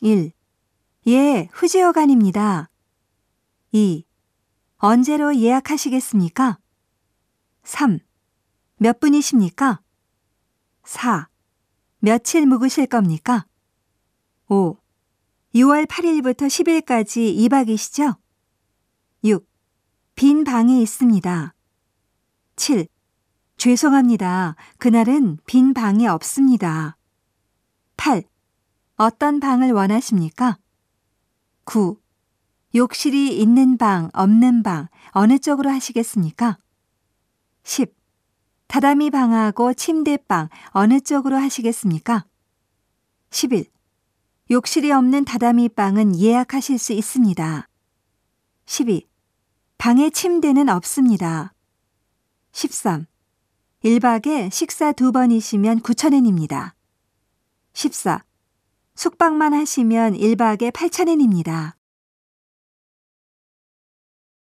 1. 예, 후지어간입니다. 2. 언제로 예약하시겠습니까? 3. 몇 분이십니까? 4. 며칠 묵으실 겁니까? 5. 6월 8일부터 10일까지 2박이시죠? 6. 빈 방이 있습니다. 7. 죄송합니다. 그날은 빈 방이 없습니다. 8. 어떤 방을 원하십니까? 9. 욕실이 있는 방, 없는 방, 어느 쪽으로 하시겠습니까? 10. 다다미 방하고 침대방, 어느 쪽으로 하시겠습니까? 11. 욕실이 없는 다다미 방은 예약하실 수 있습니다. 12. 방에 침대는 없습니다. 13. 1박에 식사 두 번이시면 9,000엔입니다. 14. 숙박만 하시면 1박에 8,000엔입니다.